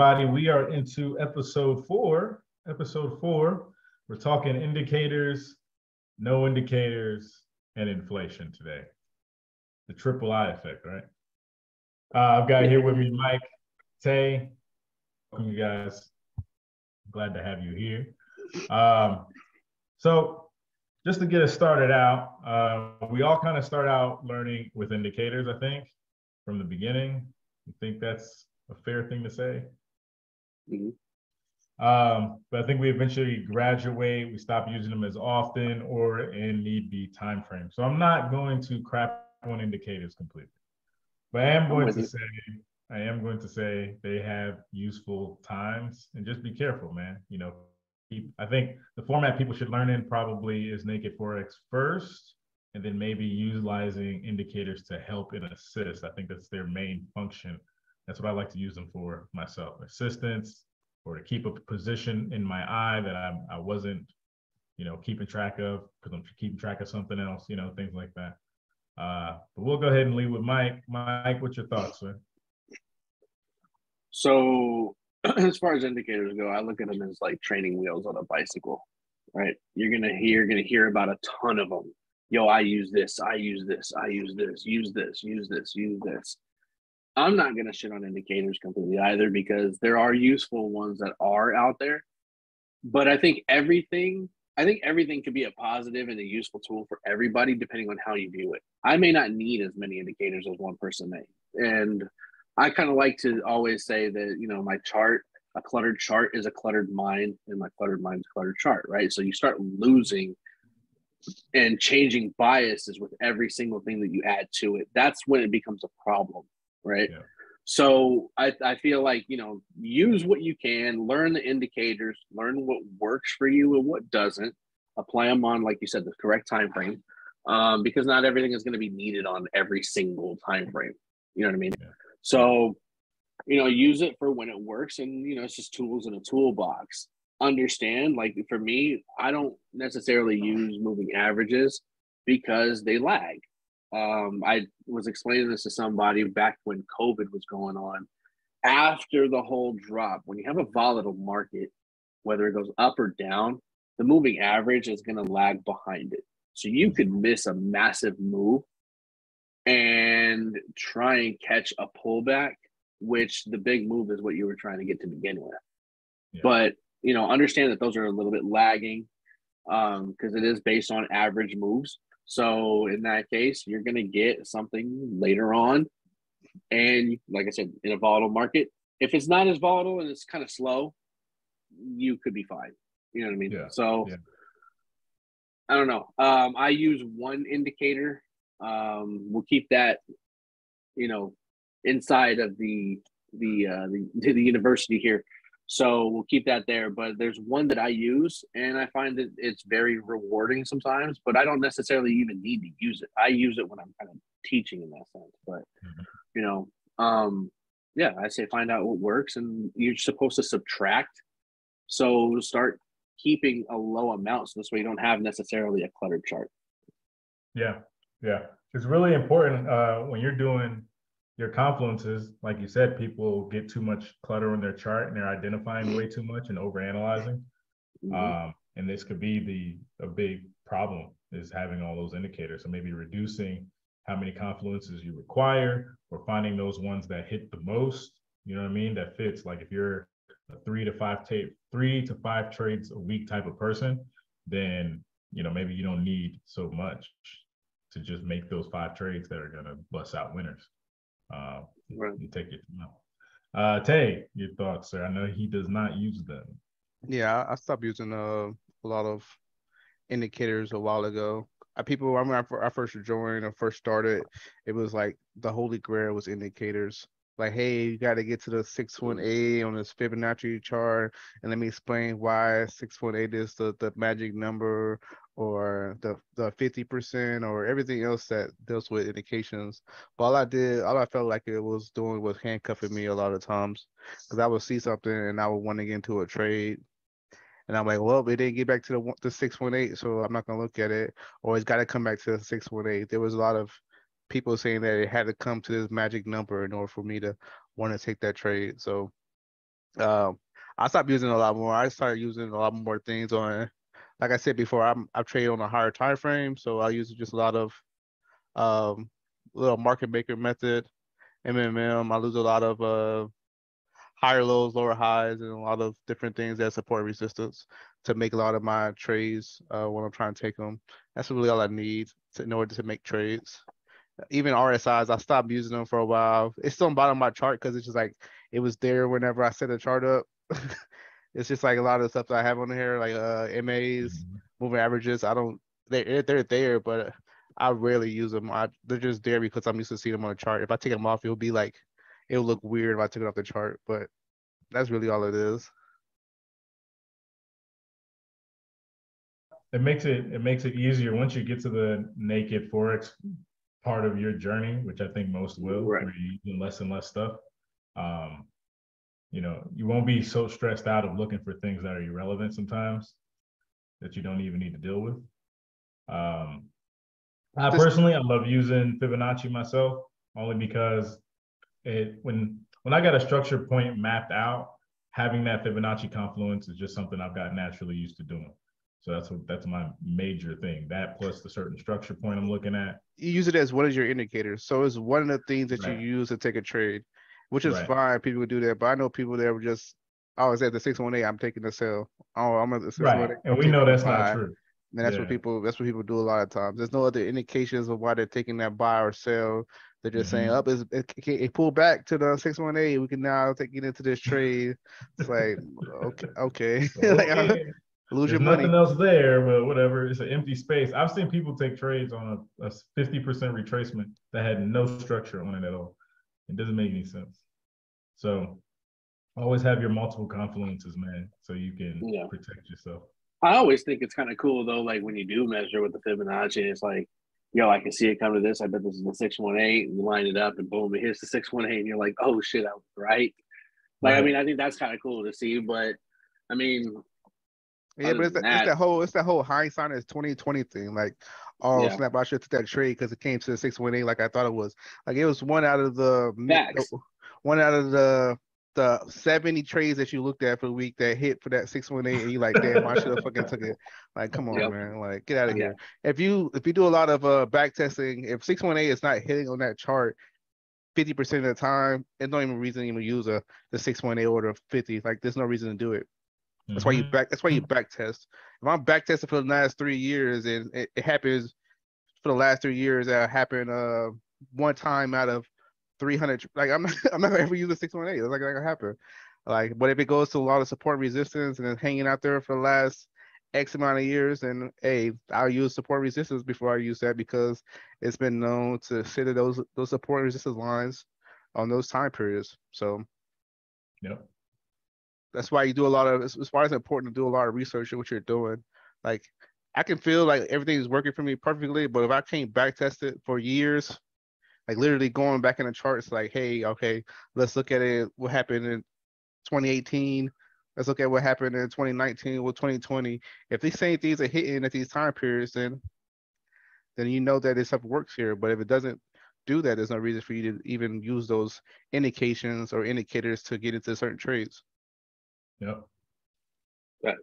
Everybody? We are into episode four. Episode four. We're talking indicators, no indicators, and inflation today. The triple I effect, right? Uh, I've got here with me Mike, Tay. Welcome, you guys. Glad to have you here. Um, so, just to get us started out, uh, we all kind of start out learning with indicators, I think, from the beginning. I think that's a fair thing to say. Mm-hmm. Um, but I think we eventually graduate, we stop using them as often or in need be time frame. So I'm not going to crap on indicators completely. But I am going to say, I am going to say they have useful times and just be careful, man. You know, keep, I think the format people should learn in probably is naked forex first, and then maybe utilizing indicators to help and assist. I think that's their main function that's what I like to use them for myself, assistance or to keep a position in my eye that I, I wasn't, you know, keeping track of because I'm keeping track of something else, you know, things like that. Uh, but we'll go ahead and leave with Mike. Mike, what's your thoughts, sir? So, as far as indicators go, I look at them as like training wheels on a bicycle, right? You're gonna hear, you're gonna hear about a ton of them. Yo, I use this, I use this, I use this, use this, use this, use this. I'm not going to shit on indicators completely either because there are useful ones that are out there. But I think everything, I think everything could be a positive and a useful tool for everybody depending on how you view it. I may not need as many indicators as one person may. And I kind of like to always say that, you know, my chart, a cluttered chart is a cluttered mind, and my cluttered mind is a cluttered chart, right? So you start losing and changing biases with every single thing that you add to it. That's when it becomes a problem right? Yeah. So I, I feel like, you know, use what you can, learn the indicators, learn what works for you and what doesn't, apply them on, like you said, the correct time frame. Um, because not everything is going to be needed on every single time frame. You know what I mean? Yeah. So, you know, use it for when it works and you know, it's just tools in a toolbox. Understand, like for me, I don't necessarily use moving averages because they lag. Um, I was explaining this to somebody back when COVID was going on. After the whole drop, when you have a volatile market, whether it goes up or down, the moving average is going to lag behind it. So you could miss a massive move and try and catch a pullback, which the big move is what you were trying to get to begin with. Yeah. But you know, understand that those are a little bit lagging because um, it is based on average moves. So in that case, you're going to get something later on. And like I said, in a volatile market, if it's not as volatile and it's kind of slow, you could be fine. You know what I mean? Yeah. So yeah. I don't know. Um, I use one indicator. Um, we'll keep that, you know, inside of the the uh, the, the university here. So we'll keep that there. But there's one that I use, and I find that it's very rewarding sometimes. But I don't necessarily even need to use it. I use it when I'm kind of teaching in that sense. But mm-hmm. you know, um, yeah, I say find out what works, and you're supposed to subtract. So start keeping a low amount, so this way you don't have necessarily a cluttered chart. Yeah, yeah, it's really important uh, when you're doing your confluences, like you said, people get too much clutter on their chart and they're identifying way too much and overanalyzing. Mm-hmm. Um, and this could be the a big problem is having all those indicators. So maybe reducing how many confluences you require or finding those ones that hit the most, you know what I mean? That fits. Like if you're a three to five tape, three to five trades a week type of person, then you know maybe you don't need so much to just make those five trades that are gonna bust out winners uh, right. and take it Uh, Tay, your thoughts, sir? I know he does not use them. Yeah, I stopped using uh, a lot of indicators a while ago. I, people, I remember I first joined or first started, it was like the holy grail was indicators. Like, hey, you got to get to the 618 on this Fibonacci chart, and let me explain why 618 is the, the magic number, or the the 50% or everything else that deals with indications. But all I did, all I felt like it was doing was handcuffing me a lot of times because I would see something and I would want to get into a trade. And I'm like, well, it didn't get back to the, the 618, so I'm not going to look at it. Or it's got to come back to the 618. There was a lot of people saying that it had to come to this magic number in order for me to want to take that trade. So um, I stopped using a lot more. I started using a lot more things on, like I said before, I'm I've traded on a higher time frame, so I use just a lot of um, little market maker method, MMM. I lose a lot of uh, higher lows, lower highs, and a lot of different things that support resistance to make a lot of my trades uh, when I'm trying to take them. That's really all I need to, in order to make trades. Even RSIs, I stopped using them for a while. It's still on bottom of my chart because it's just like it was there whenever I set the chart up. it's just like a lot of the stuff that I have on here, like uh MAs, mm-hmm. moving averages. I don't they're they're there, but I rarely use them. I, they're just there because I'm used to seeing them on the chart. If I take them off, it'll be like it'll look weird if I took it off the chart. But that's really all it is. It makes it it makes it easier once you get to the naked forex part of your journey, which I think most will, right. where you're using less and less stuff. Um, you know, you won't be so stressed out of looking for things that are irrelevant sometimes that you don't even need to deal with. Um, I personally, I love using Fibonacci myself only because it when when I got a structure point mapped out, having that Fibonacci confluence is just something I've got naturally used to doing. So that's what that's my major thing. That plus the certain structure point I'm looking at. You use it as one of your indicators. So it's one of the things that right. you use to take a trade, which is right. fine. People would do that, but I know people that were just always at the six one eight. I'm taking the sell. Oh, I'm at the six one eight. And we know that's not true. And that's yeah. what people that's what people do a lot of times. There's no other indications of why they're taking that buy or sell. They're just mm-hmm. saying up is it, it, pulled back to the six one eight. We can now take it into this trade. It's like okay, okay. like, lose There's your money. Nothing else there, but whatever. It's an empty space. I've seen people take trades on a fifty percent retracement that had no structure on it at all. It doesn't make any sense. So always have your multiple confluences, man, so you can yeah. protect yourself. I always think it's kind of cool though, like when you do measure with the Fibonacci, it's like, yo, I can see it come to this. I bet this is the six one eight, and you line it up, and boom, it hits the six one eight, and you're like, oh shit, I was right. Like, right. I mean, I think that's kind of cool to see, but I mean, yeah, but it's, the, that, it's that whole it's that whole hindsight is twenty twenty thing. Like, oh yeah. snap, I should took that trade because it came to the six one eight like I thought it was. Like it was one out of the Facts. one out of the the 70 trades that you looked at for the week that hit for that 618 and you like damn I should have fucking took it like come on yep. man like get out of yeah. here if you if you do a lot of uh back testing if 618 is not hitting on that chart 50% of the time there's no even reason to even use a the 618 order of 50 like there's no reason to do it that's mm-hmm. why you mm-hmm. back that's why you back test if I'm back testing for the last three years and it, it happens for the last three years that happened uh one time out of 300 like i'm not i'm not gonna ever use a 618 that's like gonna happen like but if it goes to a lot of support resistance and it's hanging out there for the last x amount of years and hey i'll use support resistance before i use that because it's been known to sit at those those support resistance lines on those time periods so yeah that's why you do a lot of it's why it's important to do a lot of research in what you're doing like i can feel like everything is working for me perfectly but if i can't back test it for years like literally going back in the charts, like, hey, okay, let's look at it. What happened in 2018? Let's look at what happened in 2019 or 2020. If these same things are hitting at these time periods, then then you know that this stuff works here. But if it doesn't do that, there's no reason for you to even use those indications or indicators to get into certain trades. Yep. Right.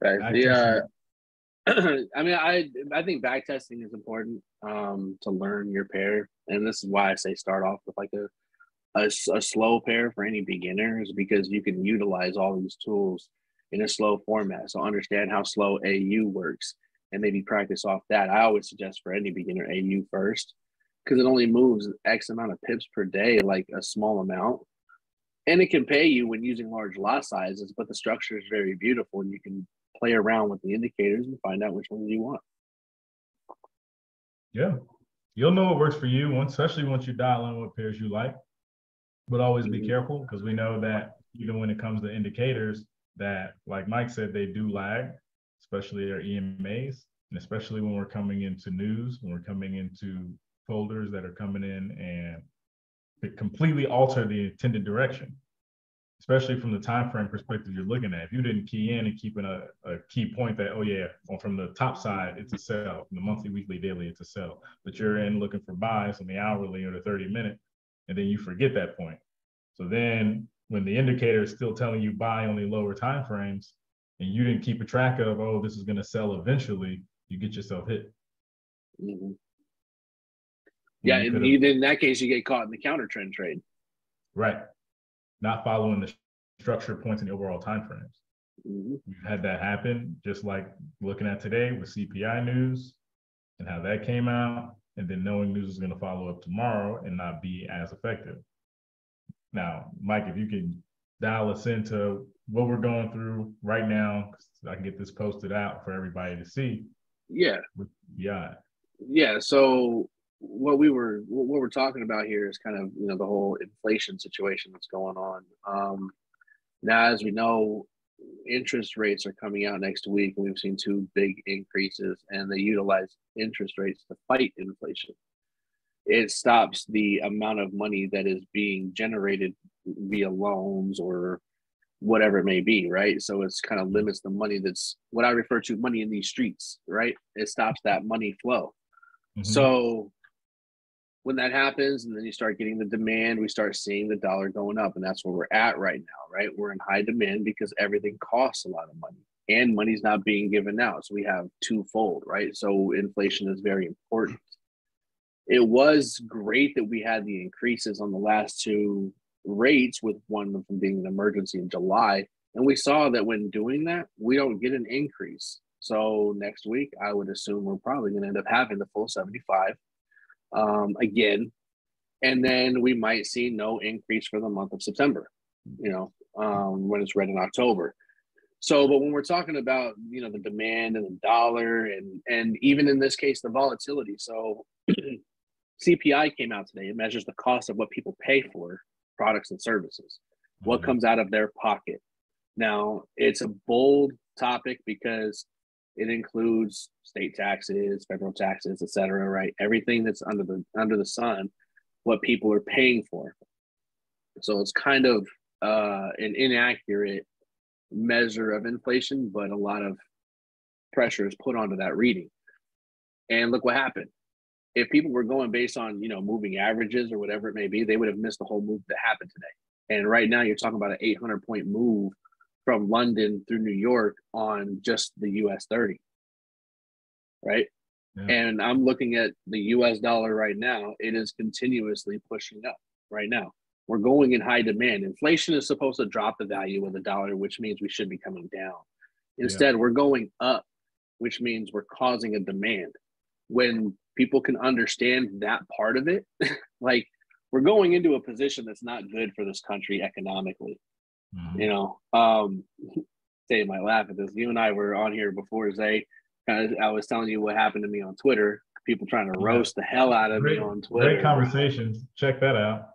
Right. Yeah. I mean, I I think back testing is important um, to learn your pair, and this is why I say start off with like a, a, a slow pair for any beginners because you can utilize all these tools in a slow format. So understand how slow AU works and maybe practice off that. I always suggest for any beginner AU first because it only moves X amount of pips per day, like a small amount. And it can pay you when using large lot sizes, but the structure is very beautiful and you can play around with the indicators and find out which ones you want. Yeah. You'll know what works for you, especially once you dial in what pairs you like. But always be mm-hmm. careful because we know that even when it comes to indicators, that like Mike said, they do lag, especially our EMAs, and especially when we're coming into news, when we're coming into folders that are coming in and completely alter the intended direction especially from the time frame perspective you're looking at. If you didn't key in and keeping a, a key point that, oh yeah, from the top side, it's a sell. From the monthly, weekly, daily, it's a sell. But you're in looking for buys on the hourly or the 30 minute, and then you forget that point. So then when the indicator is still telling you buy only lower time frames, and you didn't keep a track of, oh, this is going to sell eventually, you get yourself hit. Mm-hmm. Yeah, and even in that case, you get caught in the counter trend trade. Right. Not following the structure points in the overall time frames. Mm-hmm. We've had that happen, just like looking at today with CPI news and how that came out, and then knowing news is going to follow up tomorrow and not be as effective. Now, Mike, if you can dial us into what we're going through right now, I can get this posted out for everybody to see. Yeah. Yeah. Yeah. So what we were what we're talking about here is kind of you know the whole inflation situation that's going on. Um, now, as we know, interest rates are coming out next week, and we've seen two big increases, and they utilize interest rates to fight inflation. It stops the amount of money that is being generated via loans or whatever it may be, right? So it's kind of limits the money that's what I refer to money in these streets, right? It stops that money flow. Mm-hmm. So when that happens and then you start getting the demand, we start seeing the dollar going up. And that's where we're at right now, right? We're in high demand because everything costs a lot of money and money's not being given out. So we have twofold, right? So inflation is very important. It was great that we had the increases on the last two rates, with one of them being an emergency in July. And we saw that when doing that, we don't get an increase. So next week, I would assume we're probably going to end up having the full 75 um, again. And then we might see no increase for the month of September, you know, um, when it's read in October. So, but when we're talking about, you know, the demand and the dollar and, and even in this case, the volatility. So CPI came out today. It measures the cost of what people pay for products and services, what mm-hmm. comes out of their pocket. Now, it's a bold topic because it includes state taxes, federal taxes, et cetera, right? Everything that's under the under the sun, what people are paying for. So it's kind of uh, an inaccurate measure of inflation, but a lot of pressure is put onto that reading. And look what happened. If people were going based on you know moving averages or whatever it may be, they would have missed the whole move that happened today. And right now, you're talking about an 800 point move from London through New York on just the US 30. Right. Yeah. And I'm looking at the US dollar right now. It is continuously pushing up right now. We're going in high demand. Inflation is supposed to drop the value of the dollar, which means we should be coming down. Instead, yeah. we're going up, which means we're causing a demand. When people can understand that part of it, like we're going into a position that's not good for this country economically. Mm-hmm. You know, um, Zay might laugh at this. You and I were on here before Zay. I was telling you what happened to me on Twitter. People trying to roast the hell out of great, me on Twitter. Great conversations. Check that out.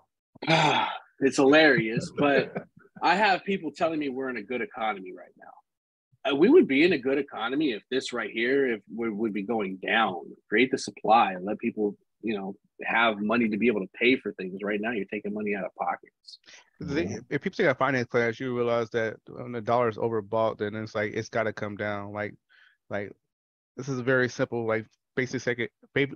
it's hilarious, but I have people telling me we're in a good economy right now. Uh, we would be in a good economy if this right here, if we would be going down. Create the supply and let people, you know, have money to be able to pay for things. Right now, you're taking money out of pockets. The, if people take a finance class, you realize that when the dollar is overbought, then it's like it's got to come down. Like, like this is very simple, like basic second,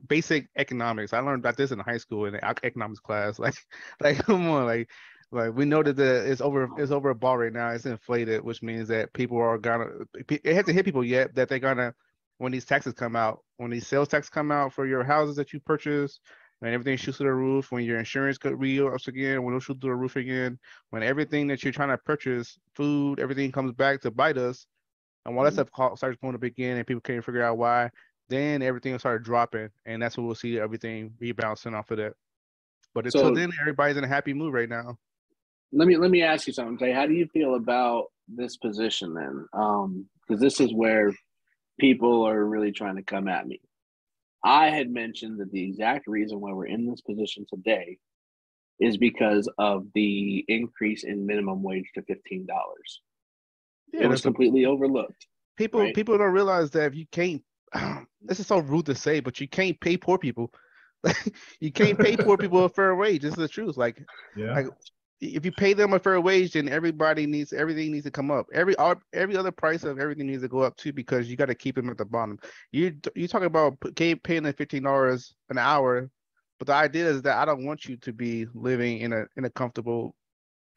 basic economics. I learned about this in high school in the economics class. Like, like come on, like, like we know that the it's over it's overbought right now. It's inflated, which means that people are gonna. It hasn't hit people yet that they're gonna when these taxes come out, when these sales tax come out for your houses that you purchase, when everything shoots to the roof, when your insurance could re-ups again, when it shoots to the roof again, when everything that you're trying to purchase, food, everything comes back to bite us, and while mm-hmm. that stuff starts going up again and people can't figure out why, then everything will start dropping, and that's when we'll see everything rebouncing off of that. But until so, then, everybody's in a happy mood right now. Let me let me ask you something, Jay. How do you feel about this position then? Um, because this is where people are really trying to come at me. I had mentioned that the exact reason why we're in this position today is because of the increase in minimum wage to fifteen dollars. Yeah, it was completely a, overlooked. People right? people don't realize that if you can't, this is so rude to say, but you can't pay poor people. you can't pay poor people a fair wage. This is the truth. Like, yeah. like if you pay them a fair wage, then everybody needs everything needs to come up. Every every other price of everything needs to go up too because you got to keep them at the bottom. You you talking about paying them fifteen dollars an hour But the idea is that I don't want you to be living in a in a comfortable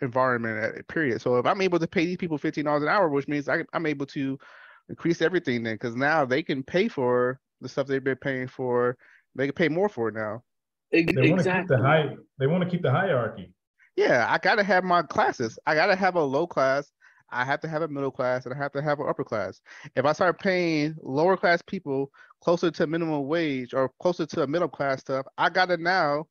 environment uh, period. So if I'm able to pay these people fifteen dollars an hour, which means I, I'm able to increase everything then, because now they can pay for the stuff they've been paying for. They can pay more for it now. They want to keep Exactly. the high. They want to keep the hierarchy. Yeah, I gotta have my classes. I gotta have a low class. I have to have a middle class, and I have to have an upper class. If I start paying lower class people closer to minimum wage or closer to a middle class stuff, I gotta now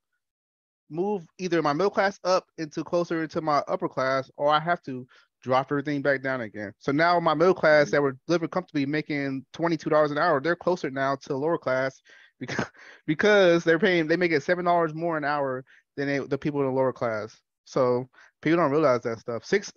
move either my middle class up into closer into my upper class, or I have to drop everything back down again. So now my middle class mm-hmm. that were living comfortably making twenty two dollars an hour, they're closer now to lower class because because they're paying they make it seven dollars more an hour than they, the people in the lower class. So people don't realize that stuff. Six,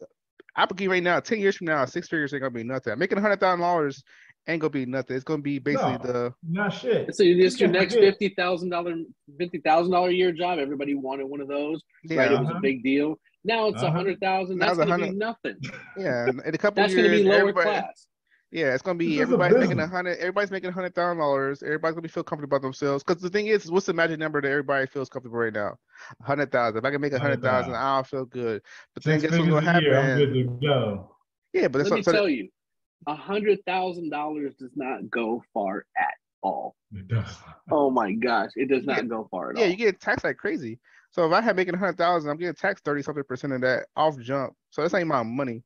I believe right now, ten years from now, six figures ain't gonna be nothing. Making a hundred thousand dollars ain't gonna be nothing. It's gonna be basically No. the Not shit. So it's your next fifty thousand dollar fifty thousand dollar a year job. Everybody wanted one of those, yeah, right? It was Uh-huh. a big deal. Now it's a Uh-huh. hundred thousand. Now That's gonna be nothing. yeah. In in a couple That's years, gonna be lower everybody- class. Yeah, it's gonna This be is a everybody's making a hundred. Everybody's making a hundred thousand dollars. Everybody's gonna be feel comfortable about themselves. Because the thing is, what's the magic number that everybody feels comfortable right now? A hundred thousand. If I can make a hundred thousand, 100,000. I'll feel good. But then guess what's gonna a year. I'm happen? good to go. Yeah, but Let me so, so tell you, a hundred thousand dollars does not go far at all. It does. Oh my gosh, it does Yeah. not go far at yeah, all. Yeah, you get taxed like crazy. So if I had making a hundred thousand, I'm getting taxed thirty something percent of that off jump. So that's ain't my money.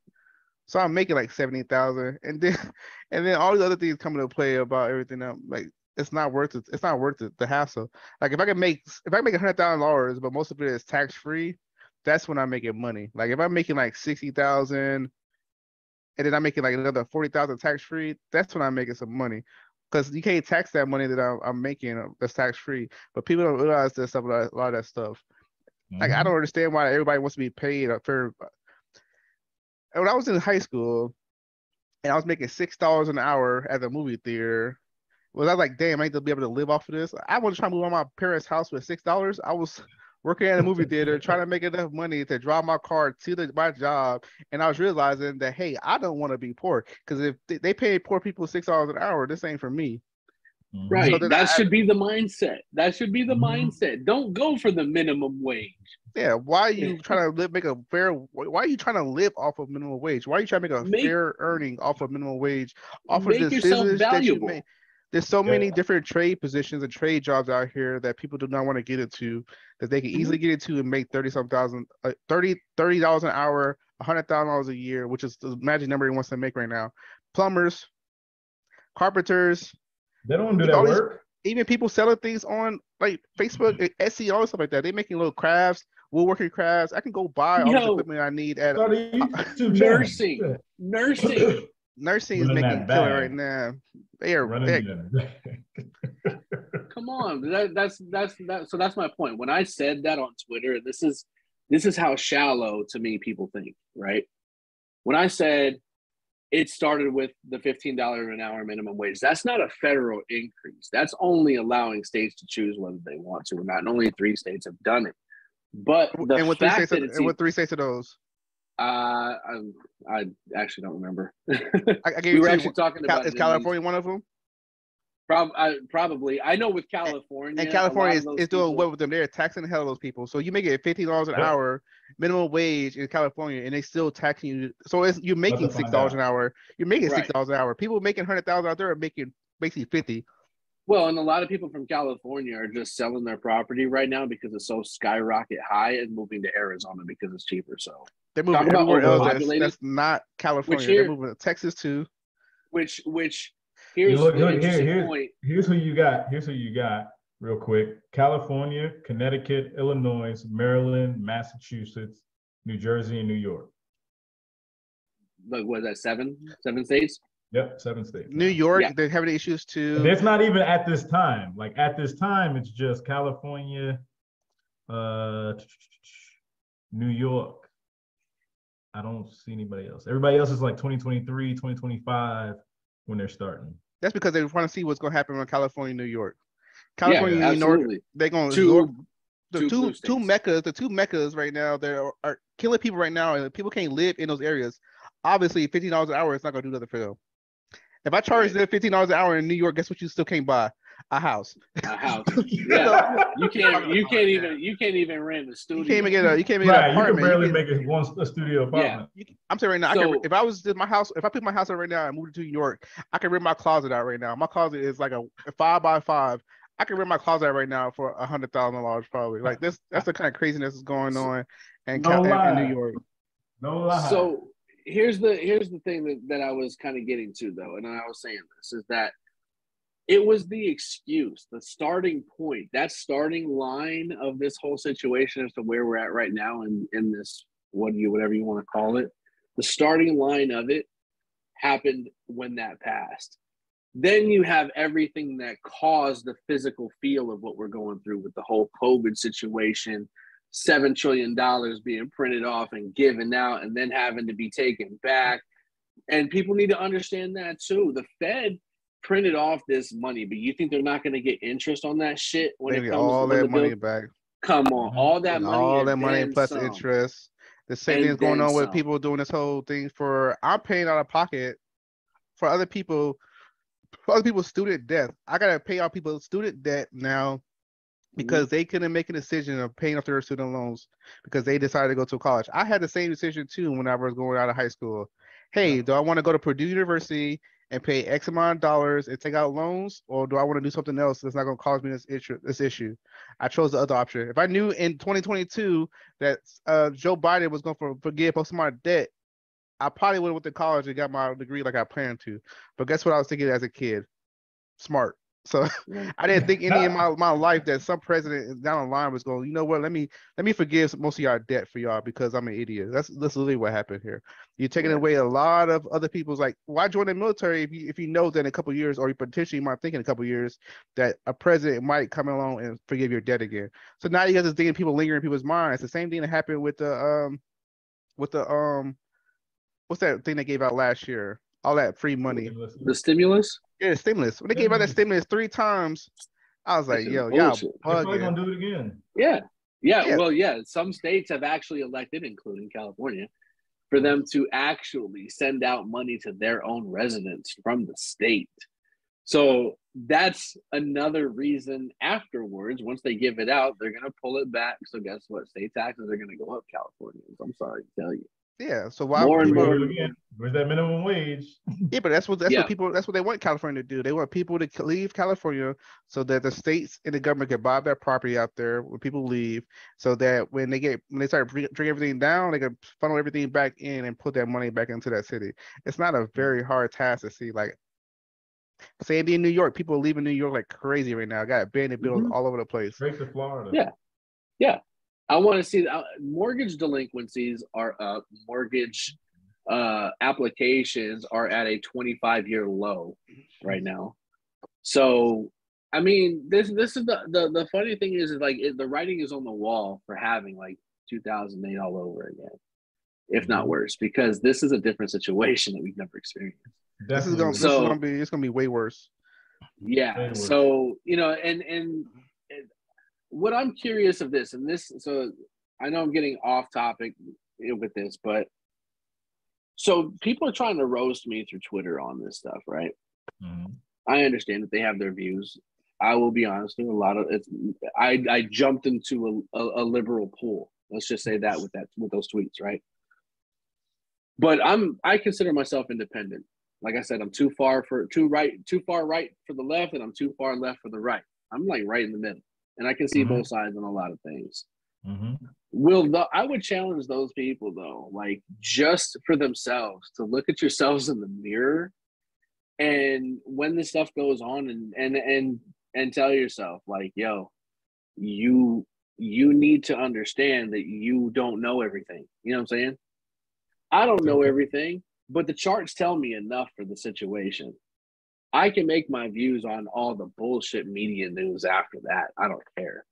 So I'm making like seventy thousand, and then and then all these other things come into play about everything. I'm Like it's not worth it. It's not worth it. The hassle. Like if I can make if I can make a hundred thousand dollars, but most of it is tax free, that's when I'm making money. Like if I'm making like sixty thousand, and then I'm making like another forty thousand tax free, that's when I'm making some money. Because you can't tax that money that I'm, I'm making uh, that's tax free. But people don't realize this stuff, a lot, a lot of that stuff. Like I Mhm. don't understand why everybody wants to be paid a fair. And When I was in high school, and I was making six dollars an hour at the movie theater, was I like, damn, I need to be able to live off of this. I want to try to move on my parents' house with six dollars. I was working at a movie theater trying to make enough money to drive my car to the, my job, and I was realizing that hey, I don't want to be poor because if they, they pay poor people six dollars an hour, this ain't for me. Mhm. Right. So that I- should be the mindset. That should be the Mhm. mindset. Don't go for the minimum wage. Yeah, why are you trying to live, make a fair? Why are you trying to live off of minimum wage? Why are you trying to make a Make- fair earning off of minimum wage? Off of Make this yourself business that you valuable. make? There's so many different trade positions and trade jobs out here that people do not want to get into that they can Mm-hmm. easily get into and make thirty some thousand, uh, 30 thirty dollars an hour, a hundred thousand dollars a year, which is the magic number he wants to make right now. Plumbers, carpenters, They don't do that all these- work. even people selling things on like Facebook, and Etsy, all stuff like that. They're making little crafts, woodworking crafts. I can go buy all the equipment I need at Start a Nursing. Nursing. Nursing is making that killer right now. They are Running they- Come on. That, that's that's that so that's my point. When I said that on Twitter, this is this is how shallow to me people think, right? When I said it started with the $15 an hour minimum wage, that's not a federal increase. That's only allowing states to choose whether they want to or not. And only three states have done it. But the and what three fact states? that it's and what three states are those? Uh, I, I actually don't remember. I, I we were you actually talking Cal- about is California one of them? Prob- I, probably. I know with California, And a California is, is doing people- well with them. They're taxing the hell of those people. So you make it fifteen dollars an Yep. hour minimum wage in California, and they still taxing you. So it's you're making six dollars an hour. You're making Right. six dollars an hour. People making hundred thousand out there are making basically fifty. Well, and a lot of people from California are just selling their property right now because it's so skyrocket high and moving to Arizona because it's cheaper. So, They're moving Talk about everywhere else. That's, that's not California. here- They're moving to Texas too. which which here's look, look, here- here- point. Here's who you got. Here's who you got. Real quick: California, Connecticut, Illinois, Maryland, Massachusetts, New Jersey, and New York. Like what is that seven seven states? Yep, seven states. New York, Yeah. they're having issues too. And it's not even at this time. Like at this time, it's just California, uh, New York. I don't see anybody else. Everybody else is like 2023, 2025 when they're starting. That's because they want to see what's going to happen in California, New York. California, yeah, New York, they're going to Two, the two two blue two states. meccas, the two meccas right now that are, are killing people right now, and people can't live in those areas. Obviously, fifteen dollars an hour is not going to do nothing for them. If I charge them fifteen dollars an hour in New York, guess what? You still can't buy a house. A house. Yeah. you can't. You can't oh, even. You can't even rent a studio. You can't even get a. You can't even Right, get you can barely You can- make it one a studio apartment. you can- I'm saying right now, I can, if I was in my house, if I pick my house up right now and moved to New York, I can rent my closet out right now. My closet is like a, a five by five. I can rent my closet out right now for a hundred thousand dollars probably. Like this, that's the kind of craziness that's going on in, No in- in. New York. No lie. So here's the here's the thing that, that I was kind of getting to though, and I was saying this is that it was the excuse, the starting point, that starting line of this whole situation as to where we're at right now in in this what you whatever you want to call it. The starting line of it happened when that passed. Then you have everything that caused the physical feel of what we're going through with the whole COVID situation, seven trillion dollars being printed off and given out and then having to be taken back. And people need to understand that too. The Fed printed off this money, but you think they're not going to get interest on that shit when They it comes all to that money bill- back. Come on, Mhm. all that and money, all that money plus some. interest. The same And thing is going then on with people doing this whole thing for I'm paying out of pocket for other people for other people's student debt. I gotta pay out people's student debt now because they couldn't make a decision of paying off their student loans because they decided to go to college. I had the same decision too when I was going out of high school. Hey, do I want to go to Purdue University and pay X amount of dollars and take out loans, or do I want to do something else that's not going to cause me this issue? This issue, I chose the other option. If I knew in 2022 that uh, Joe Biden was going to forgive most of my debt, I probably would have went to college and got my degree like I planned to. But guess what I was thinking as a kid? Smart. So I didn't think any in my, my life that some president down the line was going, you know what, let me let me forgive most of y'all debt for y'all because I'm an idiot. That's that's literally what happened here. You're taking away a lot of other people's like, why join the military if you if you know that in a couple years or you potentially might think in a couple years that a president might come along and forgive your debt again. So now you got this thing people lingering in people's minds. It's The same thing that happened with the um with the um what's that thing they gave out last year? All that free money. The stimulus. Yeah, the stimulus. When they gave out that Stimulus. stimulus three times, I was like, This yo, y'all bullshit. They're probably gonna do it again. Yeah. yeah. Yeah. Well, yeah. Some states have actually elected, including California, for them to actually send out money to their own residents from the state. So that's another reason afterwards, once they give it out, they're going to pull it back. So guess what? State taxes are going to go up, Californians. I'm sorry to tell you. Yeah. So why More and people, People more- again. Where's that minimum wage? Yeah, but that's what that's Yeah. what people that's what they want California to do. They want people to leave California so that the states and the government can buy their property out there when people leave, so that when they get when they start bring, bring everything down, they can funnel everything back in and put that money back into that city. It's not a very hard task to see. Like, say in New York, people are leaving New York like crazy right now. I Got abandoned buildings Mhm. all over the place. Straight to Florida. Yeah, Yeah. I want to see uh, mortgage delinquencies are up. Mortgage uh, applications are at a 25 year low right now. So, I mean, this this is the the, the funny thing is, is like it, the writing is on the wall for having like 2008 all over again, if not Mhm. worse, because this is a different situation that we've never experienced. This is gonna this is So- gonna be it's gonna be way worse. Yeah. Way worse. So you know, and and and what I'm curious of this, and this, so I know I'm getting off topic with this, but so people are trying to roast me through Twitter on this stuff, right? Mhm. I understand that they have their views. I will be honest with you, a lot of it's. I I jumped into a, a, a liberal pool. Let's just say that with that with those tweets, right? But I'm I consider myself independent. Like I said, I'm too far for too right, too far right for the left, and I'm too far left for the right. I'm like right in the middle, and I can see Mhm. both sides on a lot of things. Mhm. Will the I would challenge those people though, like just for themselves, to look at yourselves in the mirror, and when this stuff goes on, and and and and tell yourself like, yo, you you need to understand that you don't know everything. You know what I'm saying? I don't know everything, but the charts tell me enough for the situation. I can make my views on all the bullshit media news after that. I don't care.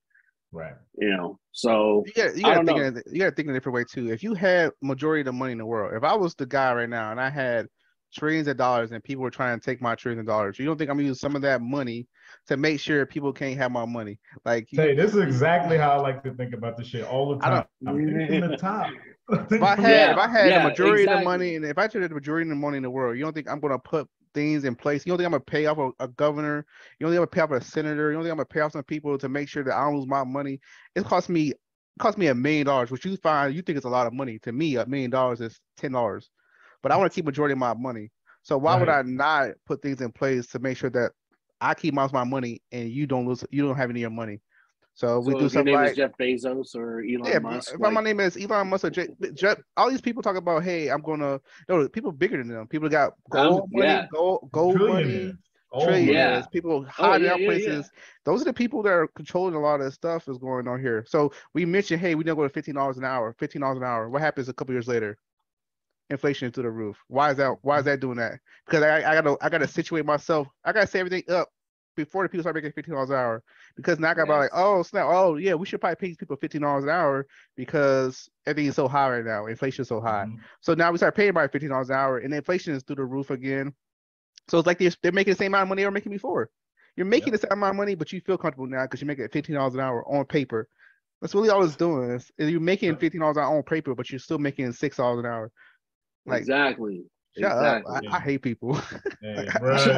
Right. You know, so You got you I got to don't think know. in a, you got to think in a different way too. If you had majority of the money in the world, if I was the guy right now and I had trillions of dollars and people were trying to take my trillions of dollars, you don't think I'm gonna use some of that money to make sure people can't have my money? Like you- Hey, this is exactly how I like to think about this shit all the time. I'm thinking from the top. if I had Yeah, if I had yeah, the majority of the money and if I had the majority of the money in the world, you don't think I'm gonna put things in place. You don't think I'm gonna pay off a, a governor? You don't think I'm gonna pay off a senator? You don't think I'm gonna pay off some people to make sure that I don't lose my money? It cost me it cost me a million dollars, which you find you think is a lot of money. To me, a million dollars is ten dollars. But I want to keep majority of my money. So why would I not put things in place to make sure that I keep most of my money and you don't lose you don't have any of your money? So we so do if your something name like is Jeff Bezos or Elon yeah, Musk. if like- my name is Elon Musk or J, J, all these people talk about, hey, I'm gonna no people bigger than them. People got gold oh, money, yeah. gold, gold money, Trillionaires. Oh, trillionaires. Oh, yeah. People hiding yeah, out yeah, yeah. places. Those are the people that are controlling a lot of the stuff that's going on here. So we mentioned, hey, we don't go to fifteen dollars an hour. Fifteen dollars an hour. What happens a couple years later? Inflation through the roof. Why is that? Why is that doing that? Because I, I gotta I gotta situate myself. I gotta set everything up before the people start making fifteen dollars an hour. Because now I got about like, oh snap, oh yeah, we should probably pay these people fifteen dollars an hour because everything is so high right now. Inflation is so high. Mhm. So now we start paying by fifteen dollars an hour, and inflation is through the roof again. So it's like they're, they're making the same amount of money they were making before. You're making the same amount of money, but you feel comfortable now because you make it fifteen dollars an hour on paper. That's really all it's doing. Is, is you're making fifteen dollars an hour on paper, but you're still making six dollars an hour. Like, exactly. Shut exactly. up! I, I hate people. Hey,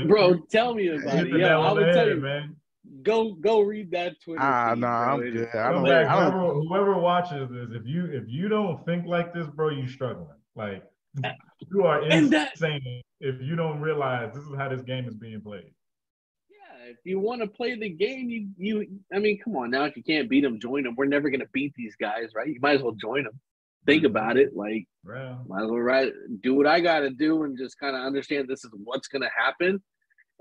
Bro, tell me about hit it. the Yeah, I on would the tell you. man. Go go read that Twitter. Ah, feed, nah, bro. I'm It good. I don't. back, I don't. whoever, whoever watches this, if you if you don't think like this, bro, you struggling. Like you are And that- insane if you don't realize this is how this game is being played. Yeah, if you want to play the game, you you. I mean, come on now. If you can't beat them, join them. We're never gonna beat these guys, right? You might as well join them. Think about it. Like, might as well right, do what I got to do, and just kind of understand this is what's gonna happen.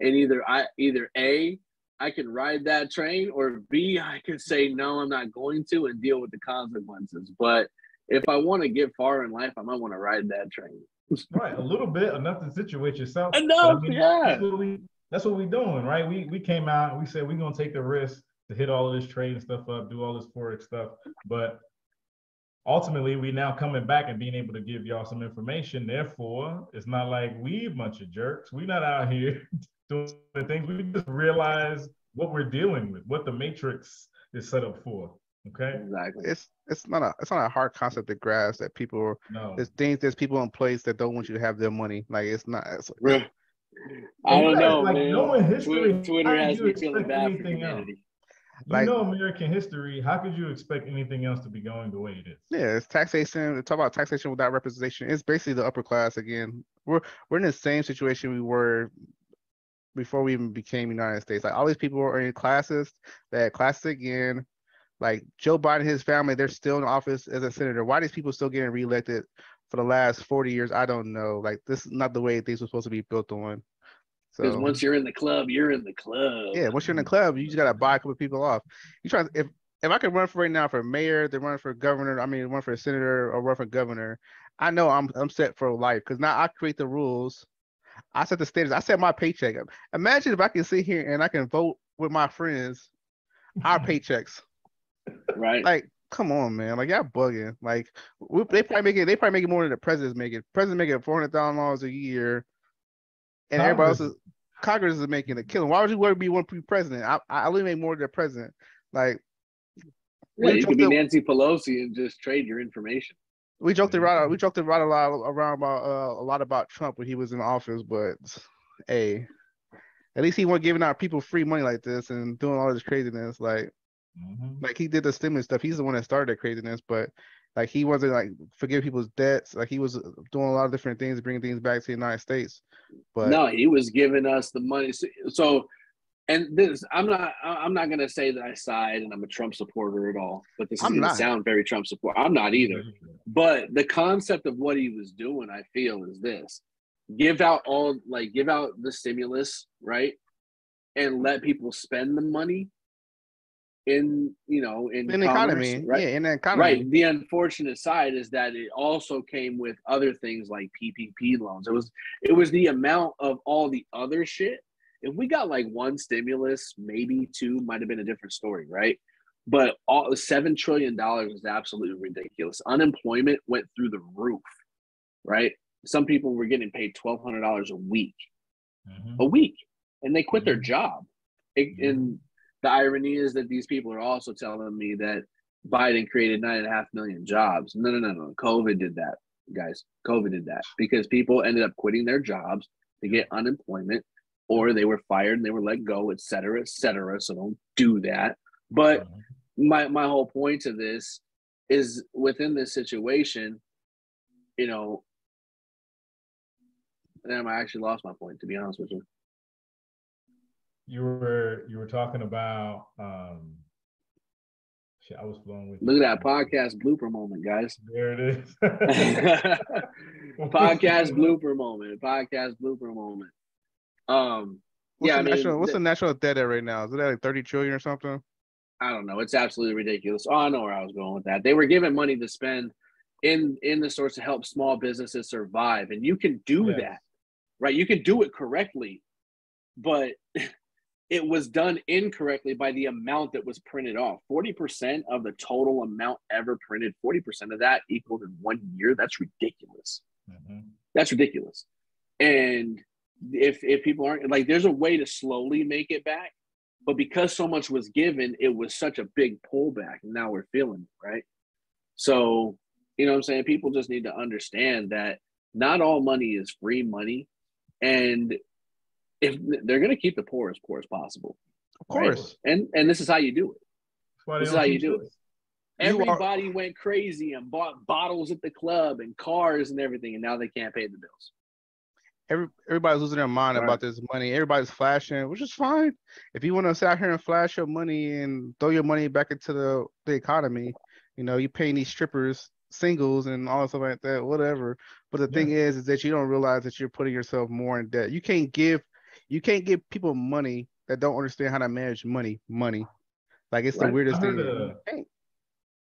And either I either a I can ride that train, or b I can say no, I'm not going to, and deal with the consequences. But if I want to get far in life, I might want to ride that train. right, a little bit enough to situate yourself. Enough, yeah. That's what we that's what we doing, right? We we came out and we said we're gonna take the risk to hit all of this trade and stuff up, do all this forex stuff, but ultimately we now coming back and being able to give y'all some information. Therefore, it's not like we bunch of jerks. We're not out here doing things. We just realize what we're dealing with, what the matrix is set up for. Okay. Exactly. It's it's not a it's not a hard concept to grasp that people No. there's things there's people in place that don't want you to have their money. Like it's not. It's, Real- I don't know, like, man. knowing history, Twitter, Twitter has do me you feeling bad for anything else? Humanity. You know American history. How could you expect anything else to be going the way it is? Yeah, it's taxation. Talk about taxation without representation. It's basically the upper class again. We're we're in the same situation we were before we even became United States. Like all these people are in classes that classes again. Like Joe Biden and his family, they're still in office as a senator. Why are these people still getting reelected for the last 40 years? I don't know. Like this is not the way things were supposed to be built on. Because So once you're in the club, you're in the club. yeah, once you're in the club, you just gotta buy a couple of people off. You try if if I could run for right now for mayor, then run for governor, I mean run for a senator or run for governor, I know I'm I'm set for life because now I create the rules. I set the standards. I set my paycheck. Imagine if I can sit here and I can vote with my friends, our paychecks. Right. Like, come on, man. Like y'all bugging. Like we, they probably make it. they probably making more than the president's making. President making four hundred thousand dollars a year, and everybody else Congress- is Congress is making a killing. Why would you want to be one be president? I I only make more than the president. Like yeah, you could be that- Nancy Pelosi and just trade your information. we joked around we joked around a lot around about uh, a lot about Trump when he was in office, but hey, at least he wasn't giving out people free money like this and doing all this craziness. Like Mhm. like he did the stimulus stuff. He's the one that started the craziness, but like he wasn't like forgive people's debts. Like he was doing a lot of different things, bringing things back to the United States. But no, he was giving us the money. So, so and this, I'm not, I- I'm not gonna say that I side and I'm a Trump supporter at all. But this is I'm gonna not. sound very Trump support. I'm not either. But the concept of what he was doing, I feel, is this: give out all, like, give out the stimulus, right, and let people spend the money in, you know, in, in the economy, right? yeah, in the economy, Right. The unfortunate side is that it also came with other things like PPP loans. It was it was the amount of all the other shit. If we got like one stimulus, maybe two, might have been a different story, right? But all seven trillion dollars is absolutely ridiculous. Unemployment went through the roof, right? Some people were getting paid twelve hundred dollars a week, Mhm. a week, and they quit their Mhm. job. It- And the irony is that these people are also telling me that Biden created nine and a half million jobs. No, no, no, no. COVID did that, guys. COVID did that because people ended up quitting their jobs to get unemployment, or they were fired and they were let go, et cetera, et cetera. So don't do that. But my my whole point to this is within this situation, you know. Damn, I actually lost my point to be honest with you. You were you were talking about um shit, I was flowing with Look you. at that podcast blooper moment, guys. There it is. podcast blooper moment. Podcast blooper moment. Um, What's yeah, the I mean, national what's th- the national debt at right now? Is it at like 30 trillion or something? I don't know. It's absolutely ridiculous. Oh, I know where I was going with that. They were given money to spend in in the stores to help small businesses survive, and you can do Yes. that, right? You can do it correctly, but it was done incorrectly by the amount that was printed off. Forty percent of the total amount ever printed. Forty percent of that equals in one year. That's ridiculous. Mhm. That's ridiculous. And if if people aren't like, there's a way to slowly make it back, but because so much was given, it was such a big pullback, and now we're feeling it, right? So you know what I'm saying. People just need to understand that not all money is free money, and if they're going to keep the poor as poor as possible, Of right? course. and and this is how you do it. That's This is how you do us. it. You are- Everybody went crazy and bought bottles at the club and cars and everything, and now they can't pay the bills. Every, everybody's losing their mind Right. about this money. Everybody's flashing, which is fine. If you want to sit out here and flash your money and throw your money back into the, the economy, you know, you're paying these strippers singles and all stuff like that, whatever. But the thing is, is that you don't realize that you're putting yourself more in debt. You can't give, you can't give people money that don't understand how to manage money, money. Like it's the weirdest I thing. heard, You can't.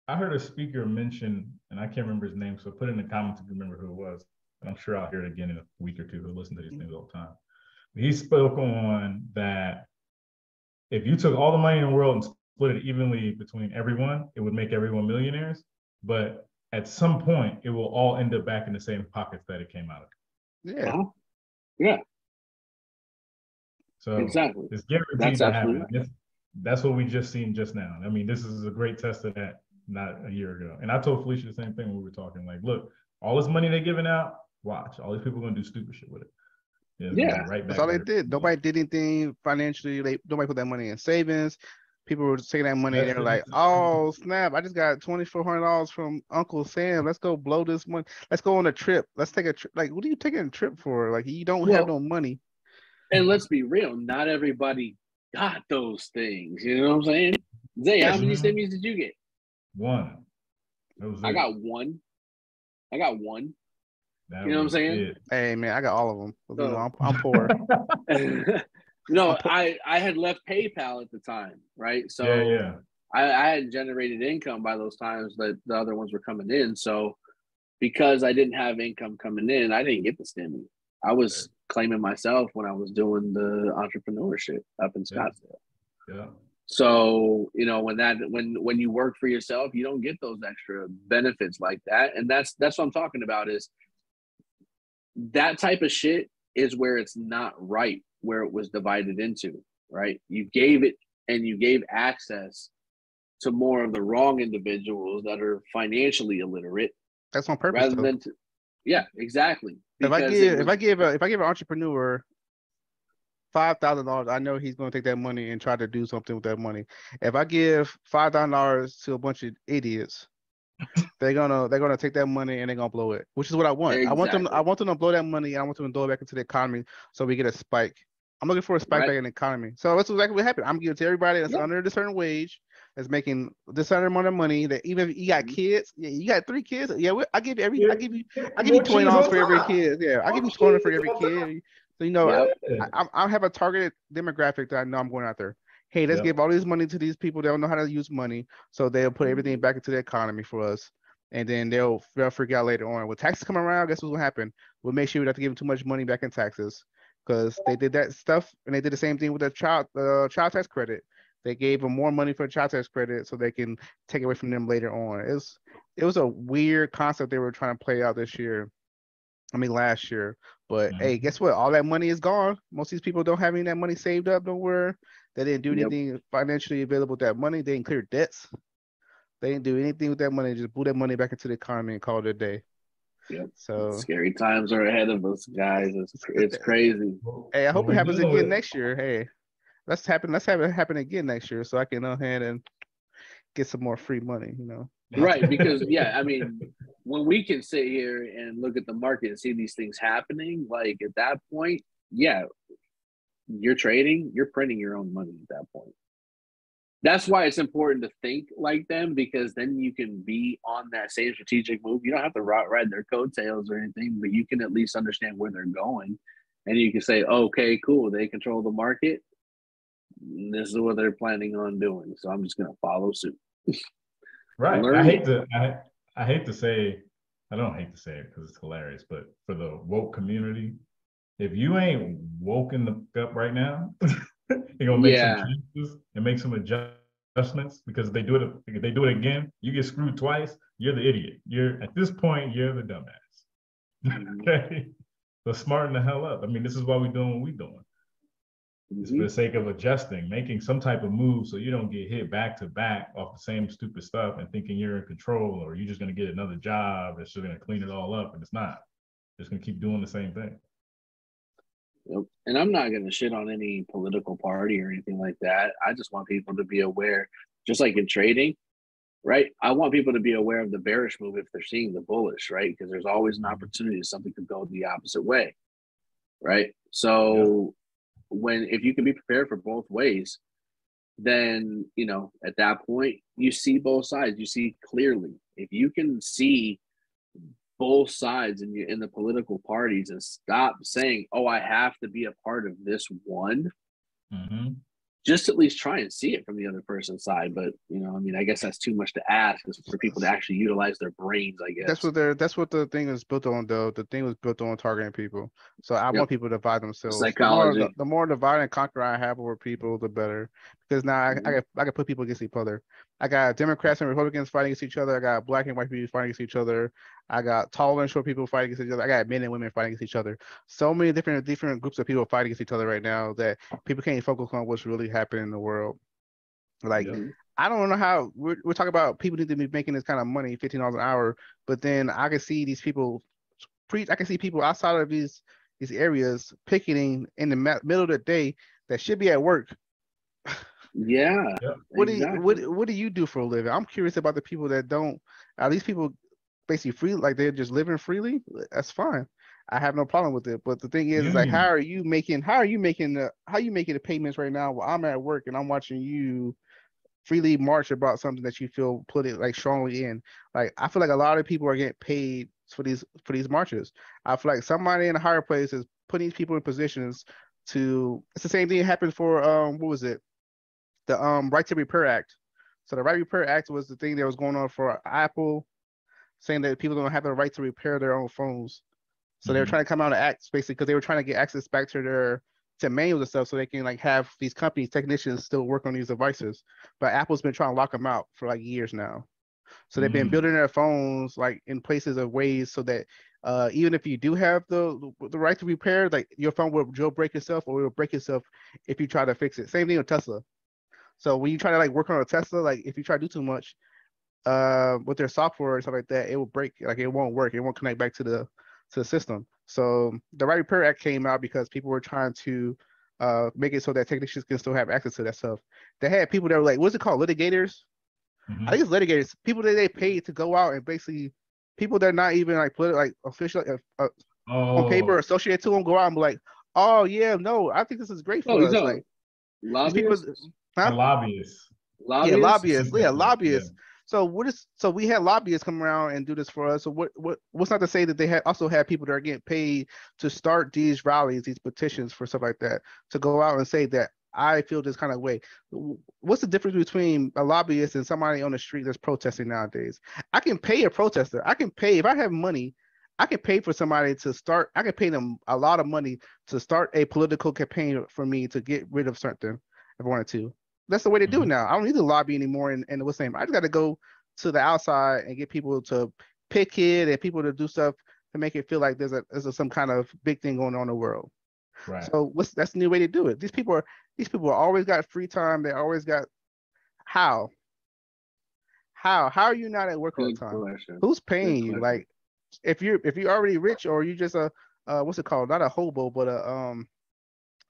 I heard a speaker mention, and I can't remember his name, so put in the comments if you remember who it was. And I'm sure I'll hear it again in a week or two. Who listen to these things all the time. He spoke on that if you took all the money in the world and split it evenly between everyone, it would make everyone millionaires. But at some point, it will all end up back in the same pockets that it came out of. Yeah. Uh-huh. Yeah, So exactly. it's guaranteed That's to absolutely happen. This- That's what we just seen just now. I mean, this is a great test of that not a year ago. And I told Felicia the same thing when we were talking. Like, look, all this money they're giving out, watch. All these people are gonna do stupid shit with it. it's Yeah, go right That's back all they did. Nobody did anything financially. They nobody put that money in savings. People were taking that money and they're like, "Oh snap! I just got twenty four hundred dollars from Uncle Sam. Let's go blow this money. Let's go on a trip. Let's take a trip. Like, what are you taking a trip for? Like, you don't have no money. And let's be real, not everybody got those things. You know what I'm saying? Zay, how many stimmies did you get? One. I got one. I got one. That you know what I'm saying? it. Hey man, I got all of them. You know, Oh. I'm, I'm poor. no, I I had left PayPal at the time, right? So yeah, yeah. I, I hadn't generated income by those times that the other ones were coming in. So because I didn't have income coming in, I didn't get the stimmy. I was claiming myself when I was doing the entrepreneurship up in Yeah. Scottsdale. Yeah. So, you know, when that when when you work for yourself, you don't get those extra benefits like that. And that's that's what I'm talking about is that type of shit is where it's not right where it was divided into, right? You gave it and you gave access to more of the wrong individuals that are financially illiterate That's on purpose. rather though. than to, yeah, exactly. If I give if I give a if I give an entrepreneur five thousand dollars, I know he's gonna take that money and try to do something with that money. If I give five thousand dollars to a bunch of idiots, they're gonna they're gonna take that money and they're gonna blow it, which is what I want. I want them I want them to blow that money and I want them to throw it back into the economy so we get a spike. I'm looking for a spike Right. back in the economy. So that's exactly what happened. I'm giving it to everybody that's Yeah. under a certain wage, that's making this certain amount of money. That even if you got Mhm. kids, yeah, you got three kids. Yeah, I give you every I give you I give you twenty dollars for every kid. Yeah, I give you twenty for every kid. So you know, Yeah. I, I I have a targeted demographic that I know I'm going out there. Hey, let's Yep. give all this money to these people that don't know how to use money, so they'll put everything back into the economy for us, and then they'll they'll figure out later on when taxes come around. Guess what's gonna happen? We'll make sure we don't have to give them too much money back in taxes, because they did that stuff and they did the same thing with the child uh, child tax credit. They gave them more money for child tax credit so they can take it away from them later on. It was it was a weird concept they were trying to play out this year. I mean last year. But hey, Mhm. guess what? All that money is gone. Most of these people don't have any of that money saved up nowhere. They didn't do Yep. anything financially available with that money. They didn't clear debts. They didn't do anything with that money. Just blew that money back into the economy and called it a day. Yep. So Scary times are ahead of us, guys. It's it's crazy. hey, I hope it happens again with- next year. Hey, let's happen. Let's have it happen again next year, so I can go ahead and get some more free money. You know. Right, because yeah, I mean, when we can sit here and look at the market and see these things happening, like at that point, yeah, you're trading, you're printing your own money at that point. That's why it's important to think like them because then you can be on that same strategic move. You don't have to ri- ride their coattails or anything, but you can at least understand where they're going. And you can say, okay, cool, they control the market. This is what they're planning on doing. So I'm just going to follow suit. Right. I hate to I, I hate to say I don't hate to say it because it's hilarious, but for the woke community, if you ain't woken the up right now, you're gonna make Yeah. some changes and make some adjustments because if they do it if they do it again, you get screwed twice, you're the idiot. You're at this point, you're the dumbass. Mm-hmm. okay. So smarten the hell up. I mean, this is why we're doing what we're doing. It's for the sake of adjusting, making some type of move so you don't get hit back to back off the same stupid stuff and thinking you're in control or you're just gonna get another job that's just gonna clean it all up and it's not. Just gonna keep doing the same thing. Yep. And I'm not going to shit on any political party or anything like that. I just want people to be aware, just like in trading, right? I want people to be aware of the bearish move if they're seeing the bullish, right? Because there's always an mm-hmm. opportunity something could go the opposite way, right? So when if you can be prepared for both ways, then you know at that point you see both sides. You see clearly. If you can see both sides in your in the political parties and stop saying, "Oh, I have to be a part of this one." Mhm. Just at least try and see it from the other person's side. But you know, I mean, I guess that's too much to ask is for people to actually utilize their brains. I guess That's what they're. That's what the thing is built on, though. The thing was built on targeting people. So I Yep. want people to divide themselves. Psychology. The more, the more divide and conquer I have over people, the better. Because now I, I Mhm. can I can put people against each other. I got Democrats and Republicans fighting against each other. I got black and white people fighting against each other. I got tall and short people fighting against each other. I got men and women fighting against each other. So many different different groups of people fighting against each other right now that people can't focus on what's really happening in the world. Like Yeah. I don't know how we're, we're talking about people need to be making this kind of money, fifteen dollars an hour, but then I can see these people preach. I can see people outside of these these areas picketing in the middle of the day that should be at work. Yeah. Yep. What do you what what do you do for a living? I'm curious about the people that don't. Are these people basically free, like they're just living freely? That's fine. I have no problem with it. But the thing is, is like, how are you making? How are you making the? How you making the payments right now? While I'm at work and I'm watching you freely march about something that you feel put it like strongly in. Like I feel like a lot of people are getting paid for these for these marches. I feel like somebody in a higher place is putting these people in positions to. It's the same thing that happened for um what was it, the um Right to Repair Act. So the Right to Repair Act was the thing that was going on for Apple, saying that people don't have the right to repair their own phones. So they were Mhm. trying to come out and act basically because they were trying to get access back to their to manuals and stuff so they can like have these companies technicians still work on these devices. But Apple's been trying to lock them out for like years now. So they've been Mm. building their phones like in places of ways so that uh, even if you do have the the right to repair, like your phone will jailbreak itself or it will break itself if you try to fix it. Same thing with Tesla. So when you try to like work on a Tesla, like if you try to do too much uh, with their software and stuff like that, it will break. Like it won't work. It won't connect back to the to the system. So the Right Repair Act came out because people were trying to uh, make it so that technicians can still have access to that stuff. They had people that were like, what's it called, litigators? Mhm. I think it's litigators. People that they paid to go out and basically people that are not even like political, like official uh, uh, on paper Oh, associated to them go out and be like, oh yeah, no, I think this is great for Oh, us. no. Like Lobbyists. Huh? lobbyists. Lobbyists. yeah, lobbyists, yeah, Yeah. lobbyists. So what is so we had lobbyists come around and do this for us. So what what what's not to say that they had also had people that are getting paid to start these rallies, these petitions for stuff like that, to go out and say that I feel this kind of way. What's the difference between a lobbyist and somebody on the street that's protesting nowadays? I can pay a protester. I can pay if I have money. I can pay for somebody to start. I can pay them a lot of money to start a political campaign for me to get rid of something if I wanted to. That's the way they do it Mhm. now. I don't need to lobby anymore. And, and what's the name? I just got to go to the outside and get people to pick it and people to do stuff to make it feel like there's a there's a, some kind of big thing going on in the world. Right. So what's that's the new way to do it. These people are these people are always got free time. They always got how how how are you not at work all the time? Who's paying you? Like if you're if you're already rich or you just a uh, what's it called? Not a hobo, but a um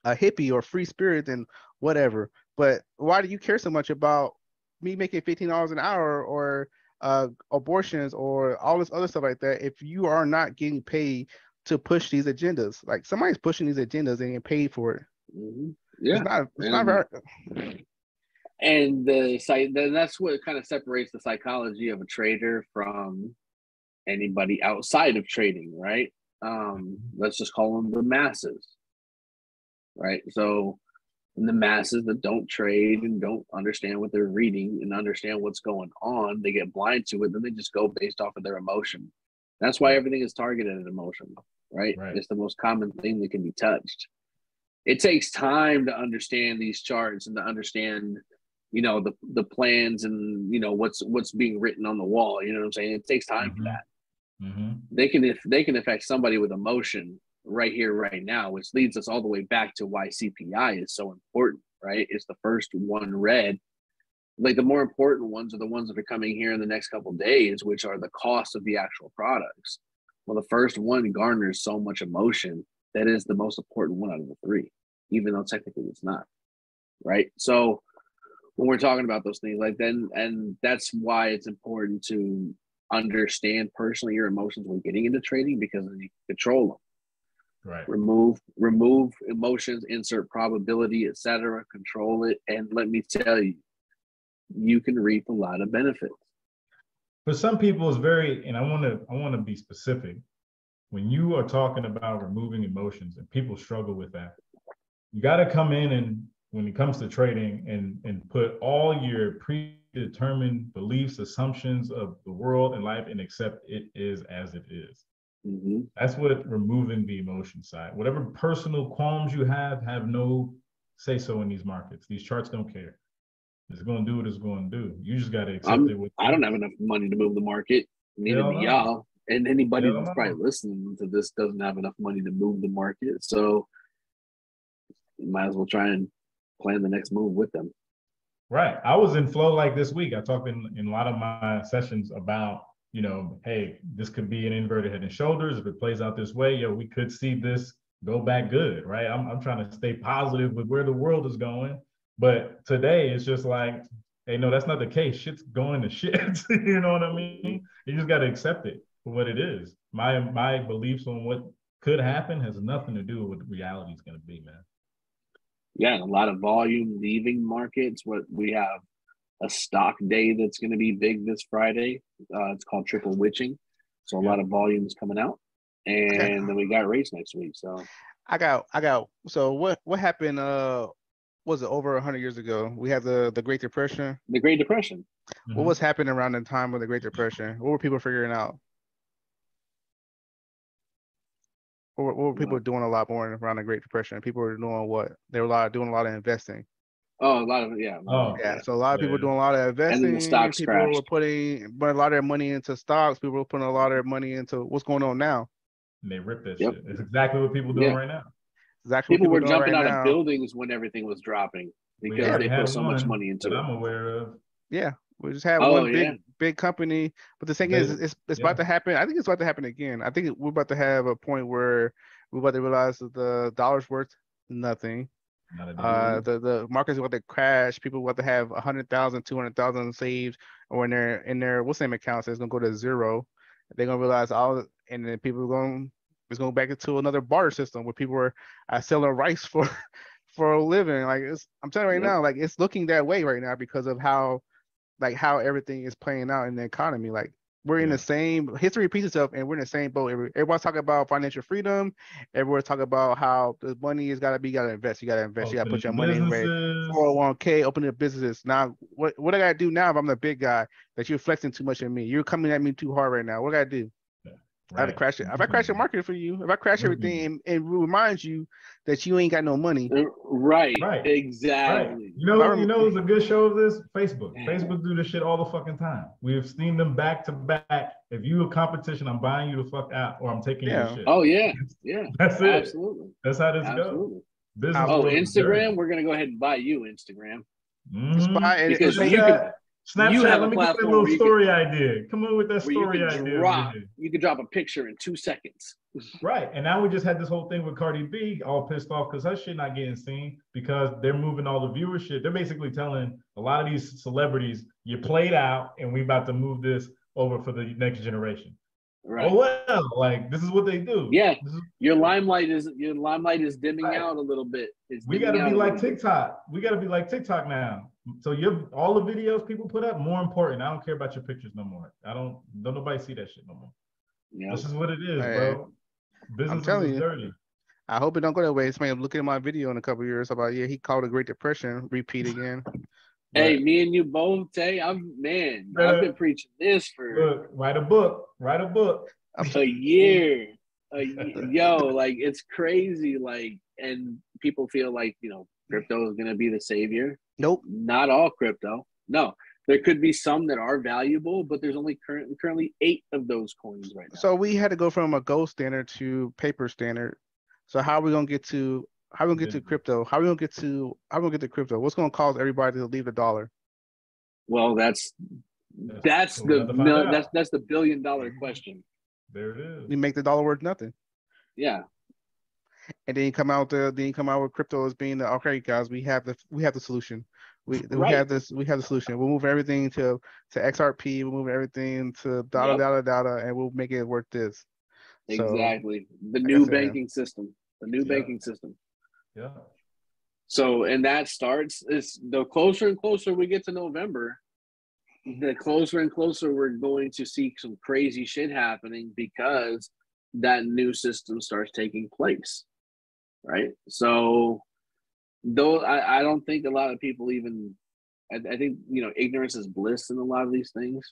a hippie or free spirit, then whatever. But why do you care so much about me making fifteen dollars an hour or uh, abortions or all this other stuff like that if you are not getting paid to push these agendas? Like somebody's pushing these agendas and getting paid for it. Mm-hmm. Yeah, It's not. It's And- not very. and the site then that's what kind of separates the psychology of a trader from anybody outside of trading right um let's just call them the masses right so the masses that don't trade and don't understand what they're reading and understand what's going on they get blind to it then they just go based off of their emotion. That's why everything is targeted at emotion right, Right. it's the most common thing that can be touched. It takes time to understand these charts and to understand you know the the plans and you know what's what's being written on the wall you know what i'm saying? It takes time for Mhm. that. Hmm they can if they can affect somebody with emotion right here right now which leads us all the way back to why cpi is so important right? It's the first one read. Like the more important ones are the ones that are coming here in the next couple days which are the cost of the actual products. Well the first one garners so much emotion that is the most important one out of the three even though technically it's not right? So when we're talking about those things like then and that's why it's important to understand personally your emotions when getting into trading because you control them Right. remove remove emotions insert probability etc control it and let me tell you you can reap a lot of benefits For some people, it's very, and I want to, I want to be specific. When you are talking about removing emotions, and people struggle with that, you got to come in and when it comes to trading, and and put all your predetermined beliefs, assumptions of the world and life, and accept it is as it is. Hmm That's what removing the emotion side. Whatever personal qualms you have, have no say so in these markets. These charts don't care. It's going to do what it's going to do. You just got to accept I'm- it. With i don't have enough money to move the market neither do y'all and anybody Hell that's probably listening to this doesn't have enough money to move the market so you might as well try and plan the next move with them Right. I was in flow like this week. I talked in, in a lot of my sessions about, you know, hey, this could be an inverted head and shoulders. If it plays out this way, yo, we could see this go back good, right? I'm, I'm trying to stay positive with where the world is going. But today it's just like, hey, no, that's not the case. Shit's going to shit. you know what I mean? You just got to accept it for what it is. My my beliefs on what could happen has nothing to do with what reality is going to be, man. yeah, a lot of volume leaving markets. What we have a stock day that's going to be big this Friday. Uh, it's called Triple Witching, so a Yeah. lot of volume is coming out, and then we got race next week. So I got. I got. So what? What happened? Uh, was it over hundred years ago? We had the the Great Depression. the Great Depression. Mhm. What was happening around the time of the Great Depression? What were people figuring out? What were, what were people doing a lot more around the Great Depression? People were doing what? They were a lot doing a lot of investing. Oh, a lot of yeah. Oh, Yeah, so a lot of people Yeah. doing a lot of then investing. the stocks people were putting put a lot of their money into stocks. People were putting a lot of their money into what's going on now. And they rip that Yep. shit. It's exactly what people doing Yeah. right now. Exactly People what were jumping right out now. of buildings when everything was dropping because already they put so much money into it. I'm aware of. Yeah, we just had Oh, one big yeah. big company, but the thing They- is, it's it's yeah. about to happen. I think it's about to happen again. I think we're about to have a point where we're about to realize that the dollar's worth nothing. Not a damn Uh, the the market's about to crash. People about to have a hundred thousand, two hundred thousand saved, or in their in their what's name accounts, it's gonna go to zero. They're gonna realize all, and then people are going it's going back into another barter system where people are uh, selling rice for for a living. Like it's, I'm telling you right now, like it's looking that way right now because of how like how everything is playing out in the economy. Like we're in Yeah. the same history repeats itself, and we're in the same boat. Every- Everyone's talking about financial freedom. Everyone's talking about how the money has got to be, got to invest. You got to invest. You got to put your money in. 401k, opening up businesses. Now, what what I gotta do now if I'm the big guy that you're flexing too much on me? You're coming at me too hard right now. What I gotta do? I gotta Right. crash it. If I crash the market for you, if I crash Mhm. everything and, and remind you that you ain't got no money, Uh, Right, Right. Right. exactly. You know, If I you know, it's a good show of this. Facebook. Yeah. Facebook do this shit all the fucking time. We've seen them back to back. If you a competition, I'm buying you the fuck out, or I'm taking Yeah. your shit. Oh yeah, yeah, That's it. absolutely, That's how this goes. Business Oh, Instagram, dirty. we're gonna go ahead and buy you Instagram. Mhm. buy it- Because you That- can Snapchat, You have let me get that little story idea. Come on with that where you story idea. drop, you can drop a picture in two seconds. Right. And now we just had this whole thing with Cardi B all pissed off because her shit not getting seen because they're moving all the viewership. They're basically telling a lot of these celebrities, you played out and we about to move this over for the next generation. Right. Oh well, like this is what they do. Yeah. Is- Your limelight is your limelight is dimming Right. out a little bit. It's we gotta be like little bit. TikTok. We gotta be like TikTok now. So your all the videos people put up more important. I don't care about your pictures no more. I don't don't nobody see that shit no more. Yeah. This is what it is, Hey, bro. Business telling is you. dirty. I hope it don't go that way. It's Somebody looking at my video in a couple years about yeah, he called a Great Depression. Repeat again. Hey, me and you both, Tay. I'm man. I've been preaching this for look, write a book. Write a book. a year. A ye- yo, like it's crazy. Like, and people feel like you know, crypto is gonna be the savior. Nope. Not all crypto. No, there could be some that are valuable, but there's only currently currently eight of those coins right now. So we had to go from a gold standard to paper standard. So how are we gonna get to how are we gonna get to crypto? How are we gonna get to how are we gonna get to crypto? What's gonna cause everybody to leave the dollar? well, that's that's what we the have to find mil- that's that's the billion dollar mhm. question. There it is. We make the dollar worth nothing. Yeah, And then you come out the then you come out with crypto as being the okay guys, we have the we have the solution. We we Right. have this we have the solution. We'll move everything to to XRP, we'll move everything to data Yep. data data and we'll make it worth this. So, exactly. The new banking system. The new Yeah. banking system. Yeah. So, and that starts is the closer and closer we get to November, the closer and closer we're going to see some crazy shit happening because that new system starts taking place. Right. So, though I, I don't think a lot of people even, I, I think, you know, ignorance is bliss in a lot of these things.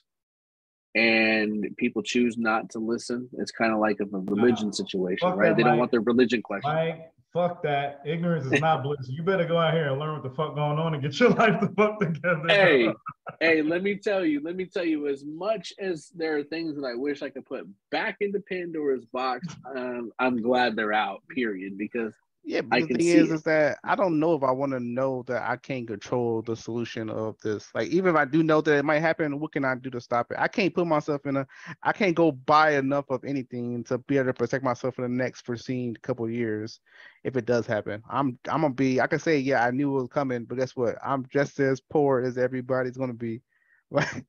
And people choose not to listen. It's kind of like a religion situation, right? They don't want their religion questioned. Mike, fuck that. Ignorance is not bliss. You better go out here and learn what the fuck going on and get your life the fuck together. hey, hey, let me tell you, let me tell you, as much as there are things that I wish I could put back into Pandora's box, um, I'm glad they're out, period. Because Yeah, but I the thing see is, it. is that I don't know if I want to know that I can't control the solution of this. Like, even if I do know that it might happen, what can I do to stop it? I can't put myself in a, I can't go buy enough of anything to be able to protect myself for the next foreseen couple of years, if it does happen. I'm, I'm gonna be. I can say, yeah, I knew it was coming, but guess what? I'm just as poor as everybody's gonna be. Like,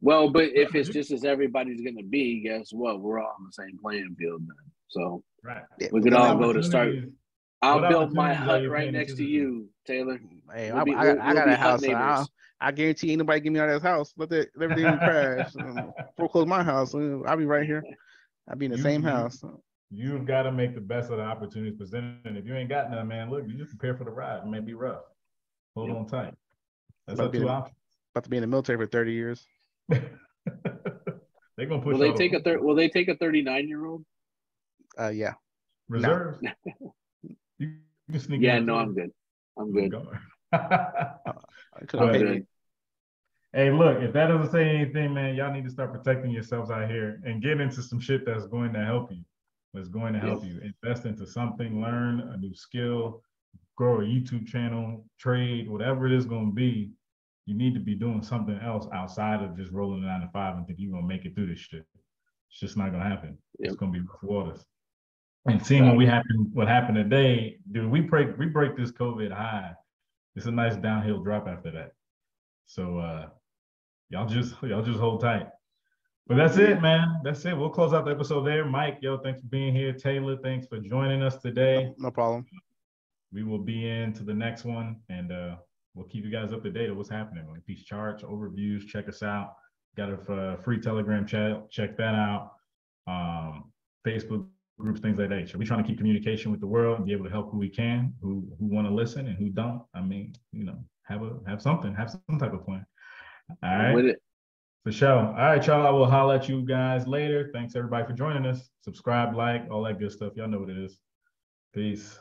well, but if it's just as everybody's gonna be, guess what? We're all on the same playing field then. So right. We could all go to start- Opportunities- I'll What build my hut right next to you, Taylor. Hey, We'll I, be- I, we'll- I we'll got a house. So I. I guarantee ain't nobody get me out of this house. Let the everything crash. Um, Foreclose my house. I'll be right here. I'll be in the You- same you- house. You've got to make the best of the opportunities presented. And if you ain't got none, man, look, you just prepare for the ride. It may be rough. Hold Yep. on tight. That's Might our be two the- options. About to be in the military for 30 years. They're gonna push Will they all the take a thir- Will they take a 39 year old? Uh, yeah. reserves. you can sneak Yeah, the no. I'm good. I'm good. I couldn't But- good. Hey, look, if that doesn't say anything, man, y'all need to start protecting yourselves out here and get into some shit that's going to help you. That's going to help you. Invest into something, learn a new skill, grow a YouTube channel, trade, whatever it is going to be. You need to be doing something else outside of just rolling a nine to five and think you're going to make it through this shit. It's just not going to happen. It's going to be rough waters. And seeing what we happen, what happened today, dude, we break we break this COVID high. It's a nice downhill drop after that. So uh y'all just y'all just hold tight. But that's it, man. That's it. We'll close out the episode there. Mike, yo, thanks for being here. Taylor, thanks for joining us today. No problem. We will be into the next one and uh we'll keep you guys up to date of what's happening. Like these charts, overviews, check us out. Got a uh, free Telegram chat. Check that out. Um, Facebook groups, things like that. So we're trying to keep communication with the world and be able to help who we can, who who want to listen and who don't. I mean, you know, have a have something, have some type of plan. All right. With it. For sure. All right, y'all. I will holler at you guys later. Thanks everybody for joining us. Subscribe, like, all that good stuff. Y'all know what it is. Peace.